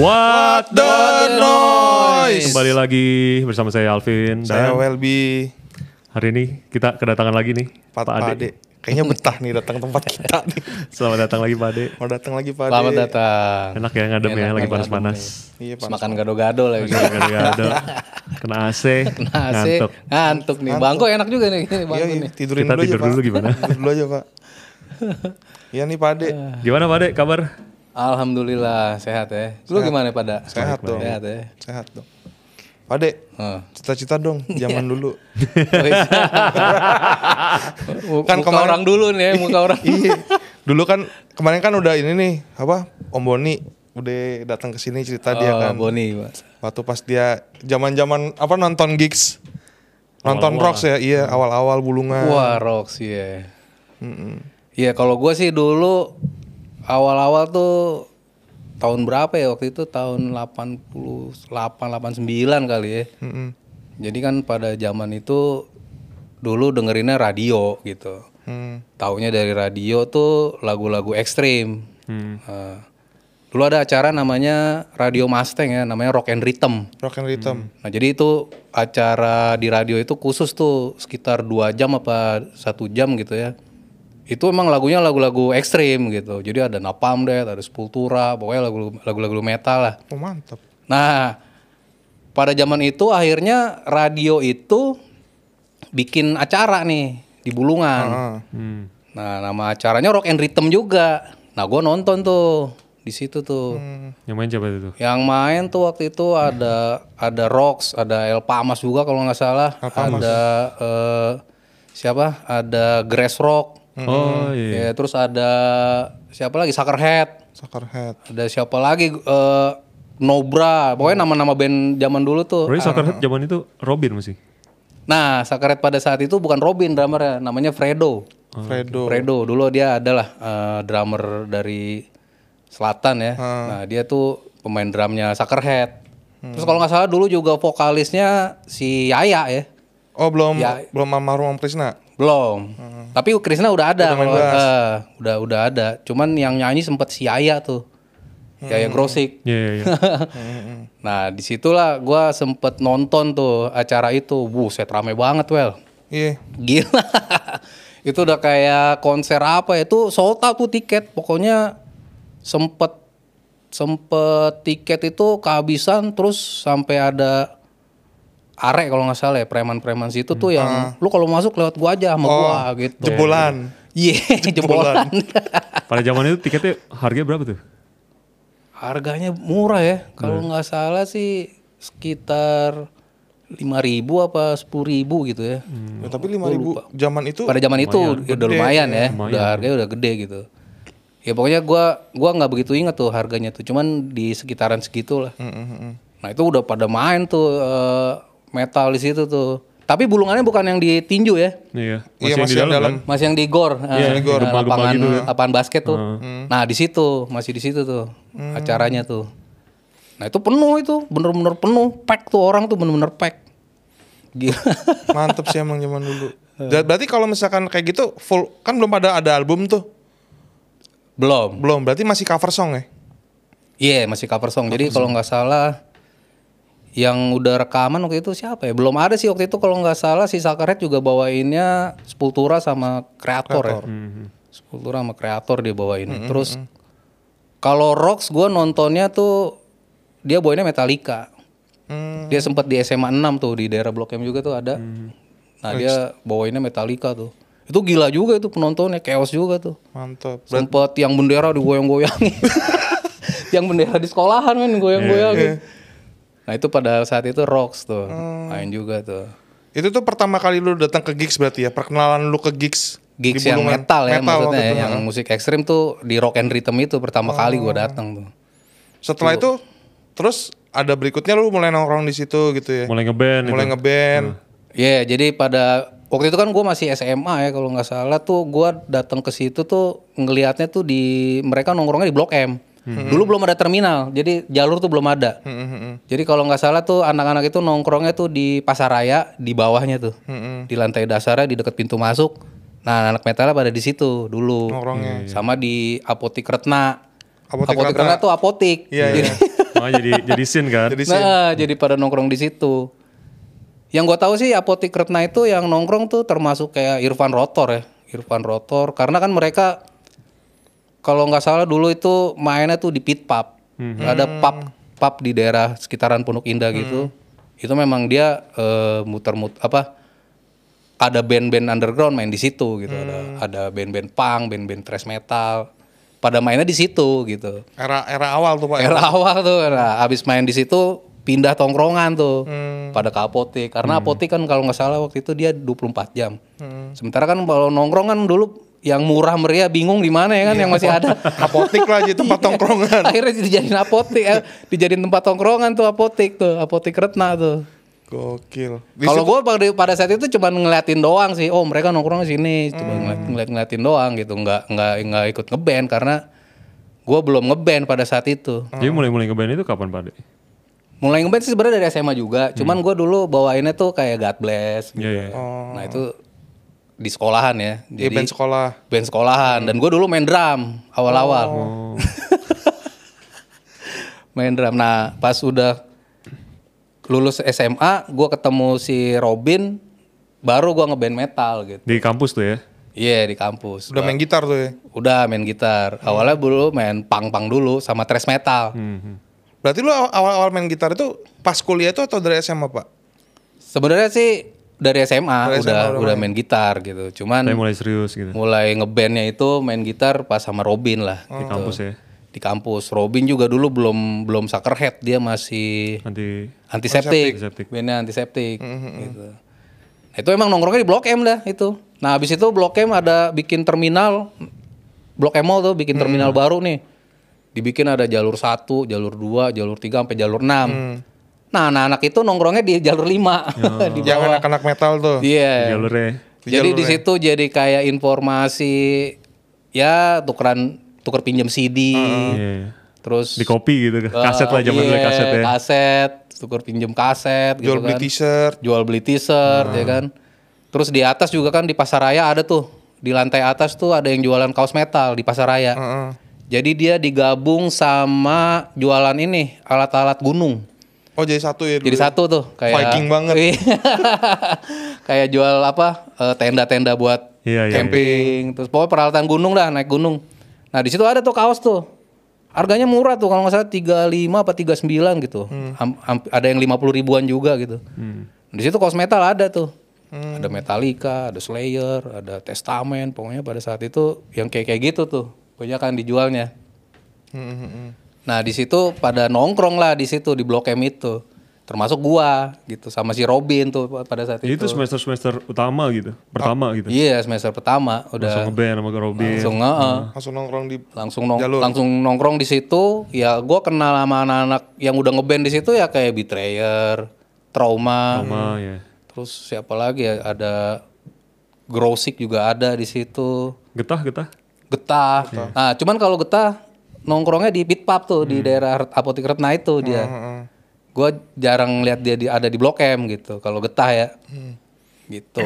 What The noise. Kembali lagi bersama saya Alvin Saya dan Welby hari ini kita kedatangan lagi nih Pak, Pak Ade. Ade. Kayaknya betah nih datang tempat kita nih. Selamat datang lagi Pak Ade. Mau datang lagi Pak Ade. Selamat datang. Enak ya ngadem ya Enak lagi nih, panas-panas. Iya, Pak. Makan gado-gado lagi. Gak ada. Kena AC, Nah, sih ngantuk. ngantuk nih. Bangku enak juga nih. Ini Iya, iya. nih. tidurin Kita dulu tidur aja, Pak. dulu gimana? Tidur dulu aja, Pak. Iya nih Pak Ade. Gimana Pak Ade kabar? Alhamdulillah sehat ya. Lu gimana pada? Sehat dong. Sehat ya. Sehat dong. Pak Ade, Oh. cita-cita dong zaman dulu. Kan Kan muka kemarin- orang dulu nih, ya, muka orang. iya. Dulu kan kemarin kan udah ini nih, apa? Om Boni udah datang ke sini cerita dia Oh, kan. Boni, Mas. Waktu pas dia zaman-zaman apa nonton gigs. Nonton rocks ya, iya awal-awal bulungan. Wah, Rox ya. Iya, kalau gua sih dulu awal-awal tuh tahun berapa ya waktu itu tahun 88 89 kali ya. Mm-mm. Jadi kan pada zaman itu dulu dengerinnya radio gitu. Hmm. Taunya dari radio tuh lagu-lagu ekstrim. Hmm. Eh, dulu ada acara namanya Radio Mustang ya, namanya Rock and Rhythm. Rock and rhythm. Nah jadi itu acara di radio itu khusus tuh sekitar dua jam apa satu jam gitu ya. Itu emang lagunya lagu-lagu ekstrim gitu. Jadi ada Napalm Death, ada Sepultura, pokoknya lagu- lagu-lagu metal lah. Oh mantap. Nah, pada zaman itu akhirnya radio itu bikin acara nih di Bulungan. Ah. Hmm. Nah, nama acaranya Rock and Rhythm juga. Nah, gue nonton tuh di situ tuh. Yang main siapa itu? Yang main tuh waktu itu ada ada Rox, ada El Pamas juga kalau nggak salah. Ada eh, siapa? Ada Grass Rock. Oh iya. Ya, terus ada siapa lagi? Suckerhead. Suckerhead. Ada siapa lagi? Eh, Nobra. Pokoknya nama-nama band zaman dulu tuh. Berarti Soccerhead zaman itu Robin masih. Nah, Suckerhead pada saat itu bukan Robin drummernya, namanya Fredo. Fredo. Fredo dulu dia adalah eh, drummer dari selatan ya. Nah dia tuh pemain drumnya Suckerhead. Terus kalau nggak salah dulu juga vokalisnya si Yaya ya. Oh belum Ya. belum almarhum Om Krisna. Belum. Tapi Krisna udah ada. kalau- eh, udah udah ada. Cuman yang nyanyi sempet si Yaya tuh. Yaya Grosik. Iya iya. iya. Nah di situlah gua sempet nonton tuh acara itu. Buset rame banget well. Iya. Gila. itu udah kayak konser apa ya? Itu sold out tuh tiket. Pokoknya sempet sempet tiket itu kehabisan terus sampai ada arek kalau nggak salah ya preman-preman situ tuh yang lu kalau masuk lewat gua aja sama gua gitu. Jebolan. Iya, jebolan. Pada zaman itu tiketnya harganya berapa tuh? Harganya murah ya. Kalau nggak salah sih sekitar 5000 apa 10000 gitu ya. Ya, tapi 5000 zaman itu pada zaman itu udah lumayan ya, Lumayan. udah harganya udah gede gitu. Ya pokoknya gua gua nggak begitu ingat tuh harganya tuh, cuman di sekitaran segitu lah. Mm, mm, mm. Nah itu udah pada main tuh eh, metal di situ tuh. Tapi bulungannya bukan yang ditinju ya, Iya. Iya, Masih, masih yang yang di dalam, dalam. kan? masih yang di gor, eh, di gor. nah, lapangan gitu ya. lapangan basket tuh. Nah di situ masih di situ tuh acaranya tuh. Nah itu penuh itu, bener-bener penuh, pack tuh orang tuh bener-bener pack. Gila. Mantep sih emang zaman dulu. Dan berarti kalau misalkan kayak gitu full kan belum ada ada album tuh. Belum. Belum, berarti masih cover song ya? Iya masih cover song. Jadi kalau nggak salah yang udah rekaman waktu itu siapa ya? Belum ada sih waktu itu kalau nggak salah si Sakaret juga bawainnya Sepultura sama Kreator, ya. Sepultura sama Kreator dia bawain. Terus kalau Rocks gue nontonnya tuh dia bawainnya Metallica. Hmm. Dia sempat di SMA 6 tuh di daerah Blok M juga tuh ada. Nah dia bawainnya Metallica tuh. Itu gila juga itu penontonnya, chaos juga tuh. Mantap. Sempet yang bendera digoyang-goyangin. yang bendera di sekolahan men goyang-goyangin. Nah itu pada saat itu rocks tuh, main juga tuh. Itu tuh pertama kali lu datang ke gigs berarti ya? Perkenalan lu ke gigs Gigs di yang metal ya Metal maksudnya ya, itu, yang musik ekstrim tuh di rock and rhythm itu pertama kali gua datang tuh. Setelah itu terus ada berikutnya lu mulai nongkrong di situ gitu ya. Mulai ngeband Mulai itu. ngeband. Iya, jadi pada waktu itu kan gue masih SMA ya kalau nggak salah tuh gue datang ke situ tuh ngelihatnya tuh di mereka nongkrongnya di Blok M. Dulu belum ada terminal, jadi jalur tuh belum ada. Hmm, hmm, hmm. Jadi kalau nggak salah tuh anak-anak itu nongkrongnya tuh di pasar raya di bawahnya tuh, Hmm, di lantai dasarnya di dekat pintu masuk. Nah anak metalnya pada di situ dulu, Nongkrongnya. sama di apotik Retna. Apotik Apotik, Retna. Retna tuh apotik. Iya, Jadi iya. Makanya jadi jadi scene kan. Jadi sih Nah, jadi pada nongkrong di situ. Yang gua tahu sih apotik Retna itu yang nongkrong tuh termasuk kayak Irfan Rotor ya. Irfan Rotor karena kan mereka kalau nggak salah dulu itu mainnya tuh di pit pub. Ada pub pub di daerah sekitaran Pondok Indah gitu. Itu memang dia eh, muter-muter apa ada band-band underground main di situ gitu. Ada ada band-band punk, band-band thrash metal. Pada mainnya di situ gitu. era era awal tuh Pak. ya? Era awal tuh, nah abis main di situ pindah tongkrongan tuh pada ke apotik karena apotik kan kalau nggak salah waktu itu dia 24 jam. Sementara kan kalau nongkrong kan dulu yang murah meriah bingung di mana ya kan yang masih ada. Apotik lah jadi tempat tongkrongan. Akhirnya dijadiin apotik, eh, dijadiin tempat tongkrongan tuh apotik tuh, apotik Retna tuh. Gokil. Kalau gue pada, pada saat itu cuma ngeliatin doang sih, oh mereka nongkrong di sini, cuma ngeliat, ngeliat ngeliatin doang gitu, nggak nggak nggak ikut ngeband karena gue belum ngeband pada saat itu. Jadi mulai-mulai ngeband itu kapan Pak? Mulai ngeband sih sebenarnya dari SMA juga. Cuman gue dulu bawainnya tuh kayak God Bless. Gitu. Iya, iya. Nah itu di sekolahan ya. Di Jadi band sekolah. band sekolahan. Dan gue dulu main drum awal-awal. Oh. main drum. Nah pas udah lulus SMA, gue ketemu si Robin. Baru gue ngeband metal gitu. Di kampus tuh ya. Iya di kampus. Udah main gitar tuh ya. Udah main gitar. Awalnya dulu main pang-pang dulu sama thrash metal. Hmm. Berarti lu awal-awal main gitar itu pas kuliah itu atau dari SMA, Pak? Sebenarnya sih dari SMA Dari udah SMA udah main. gitar gitu. Cuman Saya mulai serius gitu. mulai ngebandnya itu main gitar pas sama Robin lah Di gitu. kampus ya. di kampus. Robin juga dulu belum belum suckerhead dia masih Nanti antiseptik. Antiseptik. bandnya antiseptik gitu. Nah, itu emang nongkrongnya di Blok M dah itu. Nah habis itu Blok M ada bikin terminal. Blok M Mall tuh bikin terminal baru nih. Dibikin ada jalur satu jalur dua jalur tiga sampai jalur 6 nah anak-anak itu nongkrongnya di jalur 5 di Yang bawah anak-anak metal tuh. iya jalurnya. jadi di situ jadi kayak informasi ya tukeran tuker pinjam CD, Iya. terus Di kopi gitu kan. Kaset lah zaman dulu iya, kaset ya. Kaset, tuker pinjam kaset gitu Jual beli kan. t-shirt. Jual beli t-shirt ya kan. Terus di atas juga kan di Pasaraya ada tuh. Di lantai atas tuh ada yang jualan kaos metal di Pasaraya. Heeh. Jadi dia digabung sama jualan ini, alat-alat gunung. Oh, jadi satu ya dulu. Jadi satu tuh kayak Viking banget. Iya. kayak jual apa? eh, tenda-tenda buat Iya, iya. camping. Terus pokoknya peralatan gunung dah, naik gunung. Nah, di situ ada tuh kaos tuh. Harganya murah tuh kalau nggak salah 35 apa 39 gitu. Ham- ham- ada yang 50 ribuan juga gitu. Hmm. Di situ kaos metal ada tuh. Ada Metallica, ada Slayer, ada Testament, pokoknya pada saat itu yang kayak kayak gitu tuh. Banyak kan dijualnya. Hmm, hmm, hmm. Nah di situ pada nongkrong lah di situ di Blok M itu, termasuk gua gitu sama si Robin tuh pada saat Jadi itu. itu semester semester utama gitu, pertama gitu. Iya semester pertama Langsung udah ngeband sama Robin. langsung ngeeh. Langsung nongkrong di langsung nong Jalur. langsung nongkrong di situ. Ya gua kenal sama anak-anak yang udah ngeband di situ ya kayak Betrayer, Trauma, Sama ya. terus siapa lagi ya ada Grosik juga ada di situ. Getah getah. Getah. Nah, cuman kalau getah nongkrongnya di pit pub tuh di daerah Apotek Retna itu dia. Heeh. Gue jarang lihat dia di, ada di Blok M gitu. Kalau getah ya, gitu.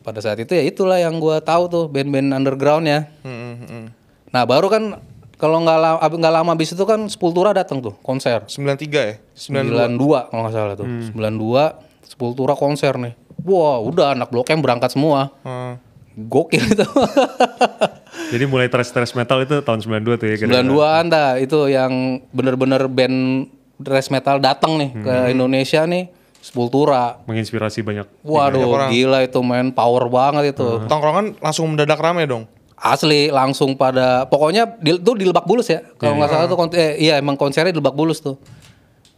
Pada saat itu ya itulah yang gue tahu tuh band-band underground ya. Hmm, hmm, hmm. Nah baru kan kalau nggak lama nggak lama abis itu kan Sepultura datang tuh konser. 93 ya? 92 kalau nggak salah tuh. 92 Sepultura konser nih. Wah udah anak Blok M berangkat semua. Heeh. Gokil itu. Jadi mulai thrash thrash metal itu tahun 92 tuh ya. kira-kira. 92 anda itu yang bener-bener band thrash metal datang nih ke Indonesia nih Sepultura. Menginspirasi banyak. Waduh, gila itu main power banget itu. Tongkrongan langsung mendadak rame dong. Asli langsung pada pokoknya di, tuh di Lebak Bulus ya. Kalau nggak salah tuh eh, iya emang konsernya di Lebak Bulus tuh.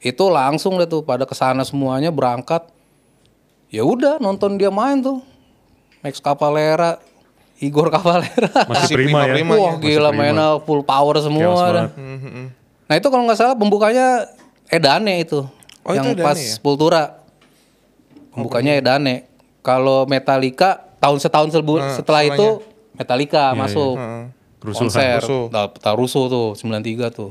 Itu langsung deh tuh pada ke sana semuanya berangkat. Ya udah nonton dia main tuh. Max Cavalera, Igor Cavalera. Masih prima ya. prima, Wah gila mainnya full power semua Chaos dah. banget. Hmm, hmm, hmm. Nah itu kalau nggak salah pembukanya Edane itu. Oh, yang itu Edane pas ya? Sepultura. Pembukanya Edane. Kalau Metallica tahun setahun Nah, setelah setelahnya. itu Metallica masuk. Heeh. Kerusuhan. Konser. Rusuh. Nah, tuh 93 tuh.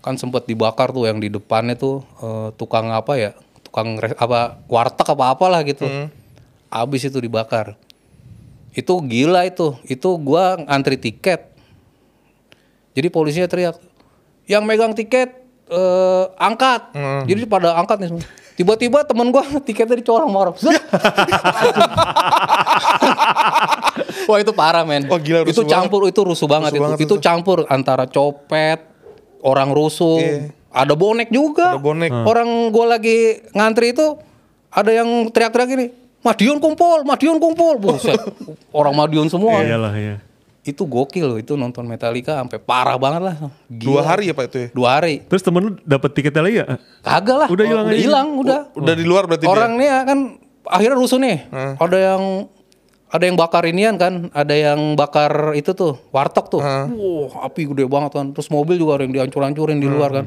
Kan sempet dibakar tuh yang di depannya tuh eh, tukang apa ya? Tukang re- apa warteg apa apalah gitu. Abis itu dibakar. Itu gila itu. Itu gua antri tiket. Jadi polisinya teriak, "Yang megang tiket eh, angkat. Jadi pada angkat nih semua. Tiba-tiba temen gua tiketnya dicolong sama orang. Wah itu parah men. Wah, gila, itu campur itu rusuh banget Rusuh itu. banget itu campur antara copet, orang rusuh, Iya. ada bonek juga. Ada bonek. Orang gua lagi ngantri itu ada yang teriak-teriak gini, Madiun kumpul, Madiun kumpul. Buset. orang Madiun semua. Iyalah ya. Itu gokil loh itu nonton Metallica sampai parah banget lah. Gila. Dua hari ya Pak itu ya? Dua hari. Terus temen lu dapet tiketnya lagi ya? Kagak lah. Udah hilang udah aja. hilang, udah. Udah di luar berarti Orang nih ya kan akhirnya rusuh nih. Ada yang ada yang bakar inian kan, ada yang bakar itu tuh warteg tuh. Wah, api gede banget kan. Terus mobil juga ada yang dihancur-hancurin di luar kan.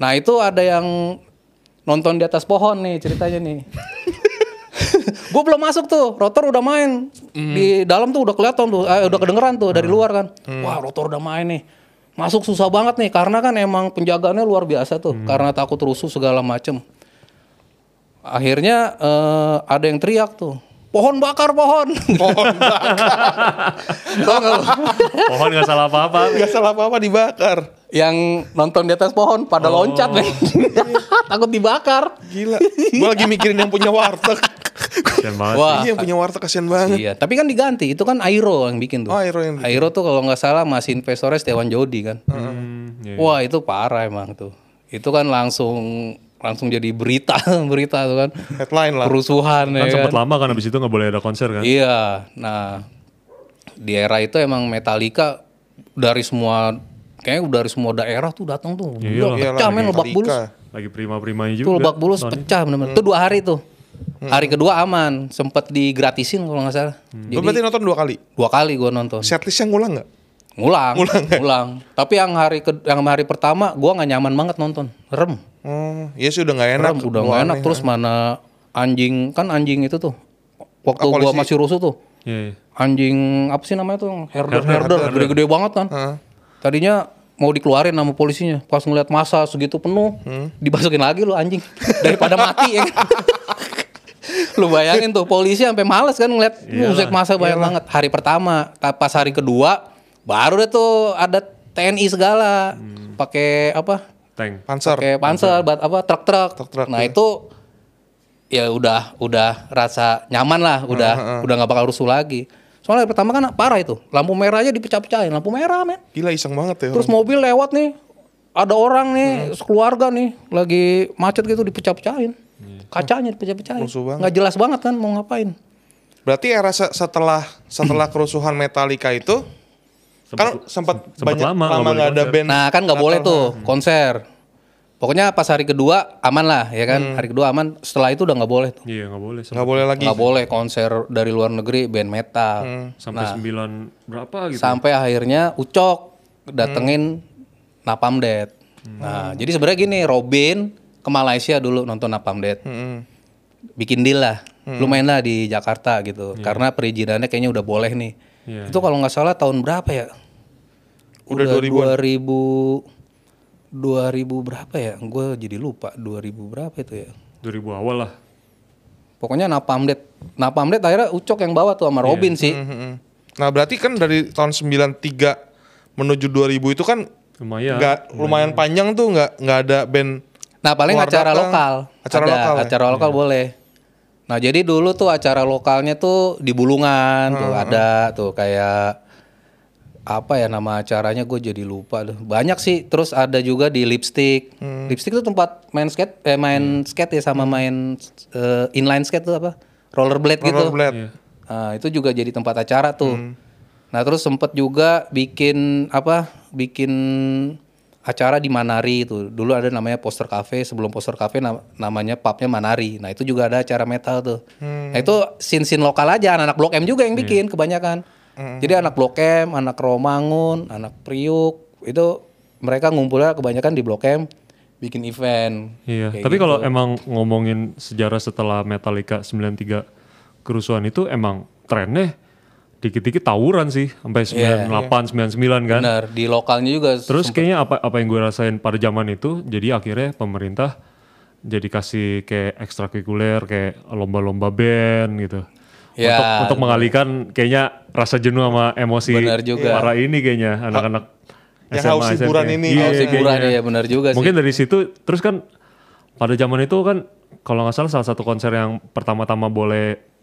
Nah, itu ada yang nonton di atas pohon nih ceritanya nih. gue belum masuk tuh, rotor udah main di dalam tuh udah kelihatan tuh, eh, udah kedengeran tuh dari luar kan. Wah rotor udah main nih, masuk susah banget nih karena kan emang penjagaannya luar biasa tuh, karena takut rusuh segala macem. Akhirnya eh, ada yang teriak tuh, pohon bakar pohon. Pohon nggak lu? Pohon gak salah apa-apa. Gak salah apa-apa dibakar. yang nonton di atas pohon pada loncat nih, takut dibakar. Gila. Gue lagi mikirin yang punya warteg. Kasian banget. Wah, Iya yang punya warteg kasihan banget. Iya, tapi kan diganti. Itu kan Airo yang bikin tuh. Oh, Airo yang bikin. Airo tuh kalau nggak salah masih investornya Setiawan Jodi kan. Hmm, iya. Wah itu parah emang tuh. Itu kan langsung langsung jadi berita berita tuh kan. Headline lah. Kerusuhan Kan ya sempet kan. lama kan abis itu gak boleh ada konser kan? Iya. Nah di era itu emang Metallica dari semua kayaknya dari semua daerah tuh datang tuh. Iyalah. Gila, pecah men lebak bulus. Metallica. Lagi prima-primanya juga. Tuh lebak bulus pecah bener-bener. Itu dua hari tuh. Hari kedua aman, sempet digratisin kalau nggak salah. Lu Jadi berarti nonton dua kali? dua kali gua nonton. Setlistnya ngulang nggak? Ngulang, ngulang. Tapi yang hari ke, yang hari pertama gua nggak nyaman banget nonton. Rem. Oh, iya sih udah nggak enak. Rem udah nggak enak terus mana anjing kan anjing itu tuh. Waktu Ah, gua polisi. masih rusuh tuh. Iya, iya. Anjing apa sih namanya tuh? Herder herder gede-gede banget kan. Tadinya mau dikeluarin sama polisinya. Pas ngeliat masa segitu penuh, dimasukin lagi lu anjing daripada mati ya. kan? lu bayangin tuh polisi sampai males kan ngeliat musik masa banyak banget. Hari pertama, ta- pas hari kedua baru deh tuh ada TNI segala. Pakai apa? Tank. Panser. pakai panser, bat apa truk-truk. Truk-truk, nah iya. itu ya udah udah rasa nyaman lah, udah udah nggak bakal rusuh lagi. Soalnya pertama kan parah itu, lampu merah aja dipecah-pecahin, lampu merah men. Gila iseng banget ya. Terus mobil lewat nih, ada orang nih, sekeluarga nih, lagi macet gitu dipecah-pecahin. Kacanya dipecah-pecahin. Rusuh banget. Nggak jelas banget kan mau ngapain. Berarti era se- setelah setelah kerusuhan Metallica itu kan sempat sempet banyak lama lama nggak boleh nggak ada konser. band. Nah kan nggak boleh tuh konser. Pokoknya pas hari kedua aman lah ya kan. Hari kedua aman. Setelah itu udah nggak boleh tuh. Iya gak boleh. Nggak boleh lagi. nggak boleh konser dari luar negeri band metal Sampai sembilan berapa gitu. sampai akhirnya Ucok datengin Napalm Death nah jadi sebenarnya gini Robin ke Malaysia dulu nonton Napalm Death. Mm-mm. bikin deal lah. Lumayan lah di Jakarta gitu. Karena perizinannya kayaknya udah boleh nih. Iya. itu kalau nggak salah tahun berapa ya? Udah 2000 2000 berapa ya? Gue jadi lupa 2000 berapa itu ya? 2000 awal lah. pokoknya Napalm Death. Napalm Death akhirnya Ucok yang bawa tuh sama Robin sih. Mm-mm. Nah berarti kan dari tahun 93 menuju 2000 itu kan Lumayan. nggak lumayan panjang tuh nggak nggak ada band. Nah paling Luar acara datang. lokal. Acara Ada, lokal ya? Acara lokal boleh. Nah jadi dulu tuh acara lokalnya tuh di Bulungan tuh ada tuh kayak apa ya nama acaranya gue jadi lupa tuh. Banyak sih. Terus ada juga di Lipstick. Lipstick tuh tempat main skate, eh main skate ya sama main eh, inline skate tuh apa? Rollerblade gitu. Rollerblade. Iya. Nah, itu juga jadi tempat acara tuh. Nah, terus sempet juga bikin apa? Bikin acara di Manari itu. Dulu ada namanya Poster Cafe, sebelum Poster Cafe na- namanya pubnya Manari. Nah, itu juga ada acara metal tuh. Nah, itu sin-sin lokal aja, anak-anak Blok M juga yang bikin kebanyakan. Jadi anak Blok M, anak Romangun, anak Priuk, itu mereka ngumpulnya kebanyakan di Blok M bikin event. Iya, tapi gitu. kalau emang ngomongin sejarah setelah Metallica 93 kerusuhan itu emang trennya dikit-dikit tawuran sih sampai 98 99 kan. Benar, di lokalnya juga Terus kayaknya apa apa yang gue rasain pada zaman itu jadi akhirnya pemerintah jadi kasih kayak ekstrakurikuler kayak lomba-lomba band gitu. Ya, untuk untuk mengalihkan kayaknya rasa jenuh sama emosi Benar juga. para ini kayaknya anak-anak Yang SMA, haus hiburan SMP. ini. Iya, Haus hiburan ya benar juga sih. Mungkin dari situ terus kan pada zaman itu kan kalau nggak salah salah satu konser yang pertama-tama boleh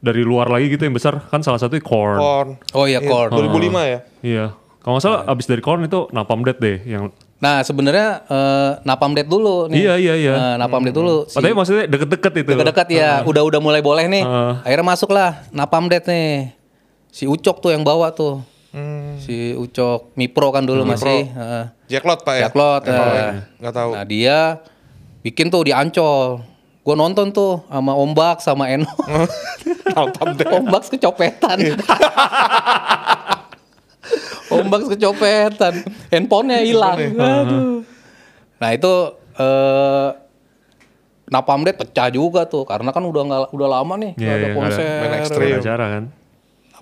dari luar lagi gitu yang besar kan salah satu Korn. Korn. Oh iya, Korn. 2005 ya. Iya. Kalau nggak salah abis dari Korn itu Napalm Death deh yang Nah, sebenarnya eh, Napalm Death dulu nih. Iya iya iya. Nah, Napalm Death dulu. Si Padahal maksudnya deket-deket itu. dekat-dekat ya, udah udah mulai boleh nih. Heeh. Akhirnya masuklah Napalm Death nih. Si Ucok tuh yang bawa tuh. Hmm. Si Ucok Mipro kan dulu masih. heeh. Jacklot Pak ya. Jacklot. Eh, eh. yang nggak tahu. Nah, dia bikin tuh di Ancol. Gue nonton tuh sama Ombak sama Eno. Ombak kecopetan. Ombak kecopetan. Handphonenya hilang. Aduh. Nah itu eh Napalm Death pecah juga tuh karena kan udah nggak udah lama nih Iya, ada iya, nggak ada. konser. Ada ekstrim. acara kan.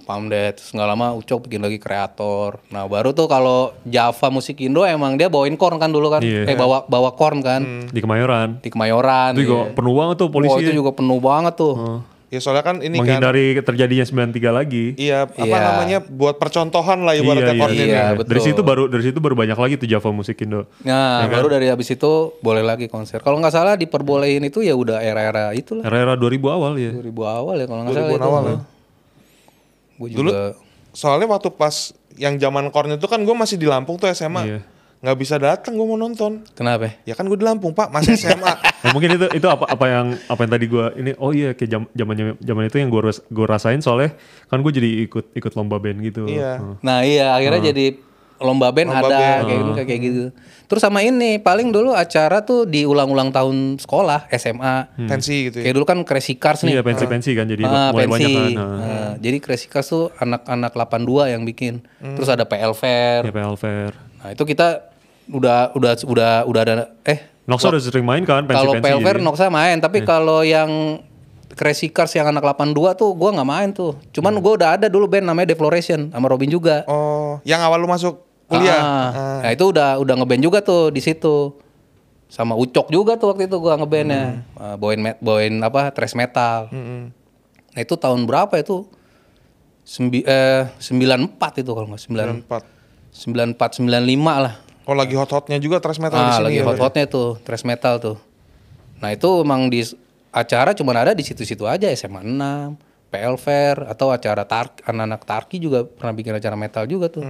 Napalm Death terus nggak lama Ucok bikin lagi kreator. Nah baru tuh kalau Java Musik Indo emang dia bawain korn kan dulu kan, Iya. eh bawa bawa korn kan Di Kemayoran. di Kemayoran. Itu iya. juga penuh banget tuh polisi. Wah itu juga penuh banget tuh. Ya soalnya kan ini kan. menghindari terjadinya 93 lagi. Iya, apa Iya. namanya buat percontohan lah ibaratnya iya, Korn iya, ini. Iya, iya. betul. Dari situ baru dari situ baru banyak lagi tuh Java Musik Indo. Nah, Iya baru kan? dari habis itu boleh lagi konser. Kalau nggak salah diperbolehin itu ya udah era-era itulah. Era-era 2000 awal ya. 2000 awal ya kalau nggak salah 2000-an itu. awal ya. Gue Dulu juga soalnya waktu pas yang zaman Korn itu kan gue masih di Lampung tuh SMA. Iya. Nggak bisa datang gue mau nonton. kenapa? Ya kan gue di Lampung Pak, masih SMA. Nah, mungkin itu itu apa apa yang apa yang tadi gua ini oh iya kayak jam zaman zaman itu yang gua ras- gua rasain soalnya kan gue jadi ikut ikut lomba band gitu. Iya. Heeh. Nah iya akhirnya jadi lomba band Lomba ada band. kayak gitu kayak gitu. Terus sama ini paling dulu acara tuh diulang-ulang tahun sekolah SMA. Pensi gitu ya. Kayak dulu kan Crazy Cars nih. Iya pensi-pensi kan jadi Ah, mulai pensi. banyak kan. Nah, Nah, jadi Crazy Cars tuh anak-anak 82 yang bikin. Hmm. Terus ada PL Fair. ya PL Fair. Nah, itu kita udah udah udah udah ada eh Noxa udah sering main kan kalau. PL Fair. Noxa main, tapi kalau yang Crazy Cars yang anak 82 tuh gua nggak main tuh. Cuman gua udah ada dulu band namanya Defloration sama Robin juga. Oh, yang awal lu masuk kuliah. Ah, Nah, itu udah udah ngeband juga tuh di situ. Sama Ucok juga tuh waktu itu gua ngebandnya. Ah, bawain met, bawain apa? Thrash metal. Mm-mm. Nah, itu tahun berapa itu? Sembi, eh, 94 itu kalau nggak 9 Empat. 94 95 lah. Oh lagi hot-hotnya juga thrash metal di Ah, sini. lagi ya, hot-hotnya tuh, thrash metal tuh. Nah, itu emang di acara cuma ada di situ-situ aja SMA 6, PL Fair atau acara tar anak-anak Tarki juga pernah bikin acara metal juga tuh.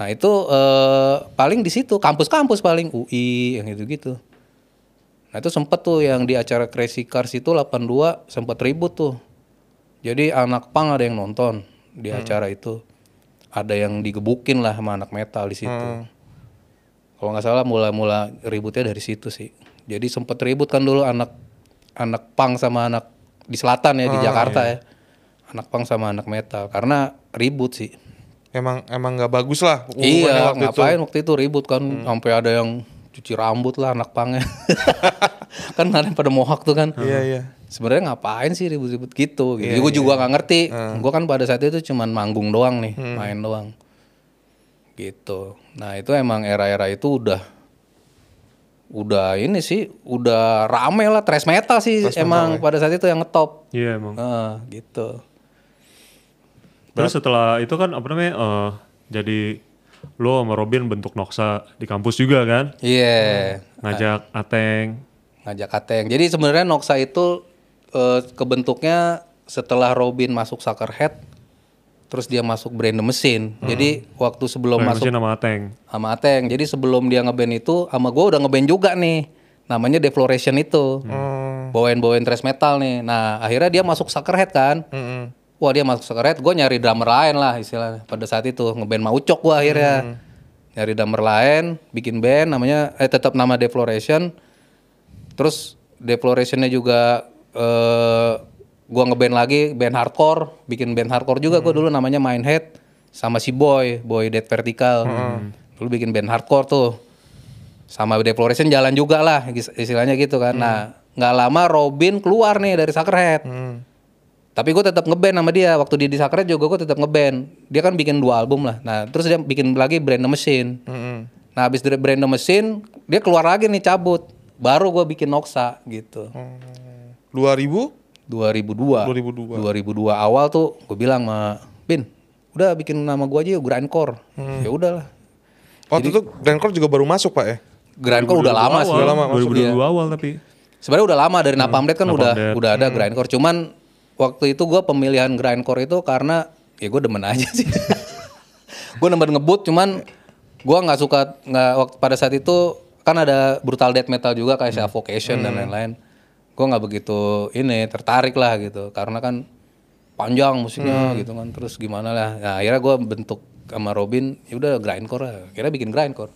Nah, itu eh, paling di situ, kampus-kampus paling UI yang gitu-gitu. Nah, itu sempet tuh yang di acara Crazy Cars itu 82 sempet ribut tuh. Jadi anak pang ada yang nonton di acara itu. Ada yang digebukin lah sama anak metal di situ. Kalau nggak salah mula-mula ributnya dari situ sih. Jadi sempet ribut kan dulu anak anak pang sama anak di selatan ya di Jakarta ya. Anak pang sama anak metal karena ribut sih. Emang emang nggak bagus lah. Iya, waktu itu. ngapain waktu itu ribut kan sampai ada yang cuci rambut lah anak pangnya. kan ada yang pada mohak tuh kan. Iya iya. Sebenarnya ngapain sih ribut-ribut gitu? gitu. gue juga nggak ngerti. Gue kan pada saat itu cuman manggung doang nih, main doang. Gitu. Nah itu emang era-era itu udah udah ini sih udah rame lah thrash metal sih emang pada saat itu yang ngetop. Iya emang. Heeh, gitu. Terus setelah itu kan apa namanya eh, jadi lo sama Robin bentuk Noxa di kampus juga kan? Iya. Ngajak Ateng. ngajak Ateng. Jadi sebenarnya Noxa itu eh, kebentuknya setelah Robin masuk Suckerhead, terus dia masuk Brand the Machine. Jadi waktu sebelum masuk Masuk nama Ateng. sama Ateng, jadi sebelum dia ngeband itu, sama gue udah ngeband juga nih. Namanya Defloration itu. Hmm. Bawain-bawain thrash metal nih. Nah akhirnya dia masuk Suckerhead kan. Mm-mm. Wah dia masuk Suckerhead, gue nyari drummer lain lah istilahnya. Pada saat itu ngeband Maucok gue akhirnya. Nyari drummer lain, bikin band namanya, eh tetap nama Defloration. Terus Deflorationnya juga eh gua ngeband lagi band hardcore, bikin band hardcore juga gua dulu namanya Mindhead sama si Boy, Boy Dead Vertical. Dulu bikin band hardcore tuh. Sama Defloration jalan juga lah is- istilahnya gitu kan. Nah, nggak lama Robin keluar nih dari Suckerhead. Hmm. Tapi gue tetap ngeband sama dia. Waktu dia di Suckerhead juga gue tetap ngeband. Dia kan bikin dua album lah. Nah, terus dia bikin lagi Brand the Machine. Mm-mm. Nah habis dari Brand the Machine dia keluar lagi nih cabut. Baru gue bikin Noxa gitu. 2000 2002. 2002. 2002 awal tuh gue bilang sama Bin, udah bikin nama gue aja yuk Grindcore. Hmm. Ya udahlah. Waktu itu Grindcore juga baru masuk pak ya? Grindcore udah lama sih. Udah lama masuk, 2022 awal tapi. Sebenarnya udah lama dari Napalm Death kan udah Death. udah ada grindcore. Cuman waktu itu gue pemilihan grindcore itu karena ya gue demen aja sih. gue demen ngebut cuman gue nggak suka nggak waktu pada saat itu kan ada brutal death metal juga kayak Suffocation dan lain-lain. Gue nggak begitu ini tertarik lah gitu karena kan panjang musiknya gitu kan terus gimana lah. Nah, akhirnya gue bentuk sama Robin ya udah grindcore lah. Akhirnya bikin grindcore.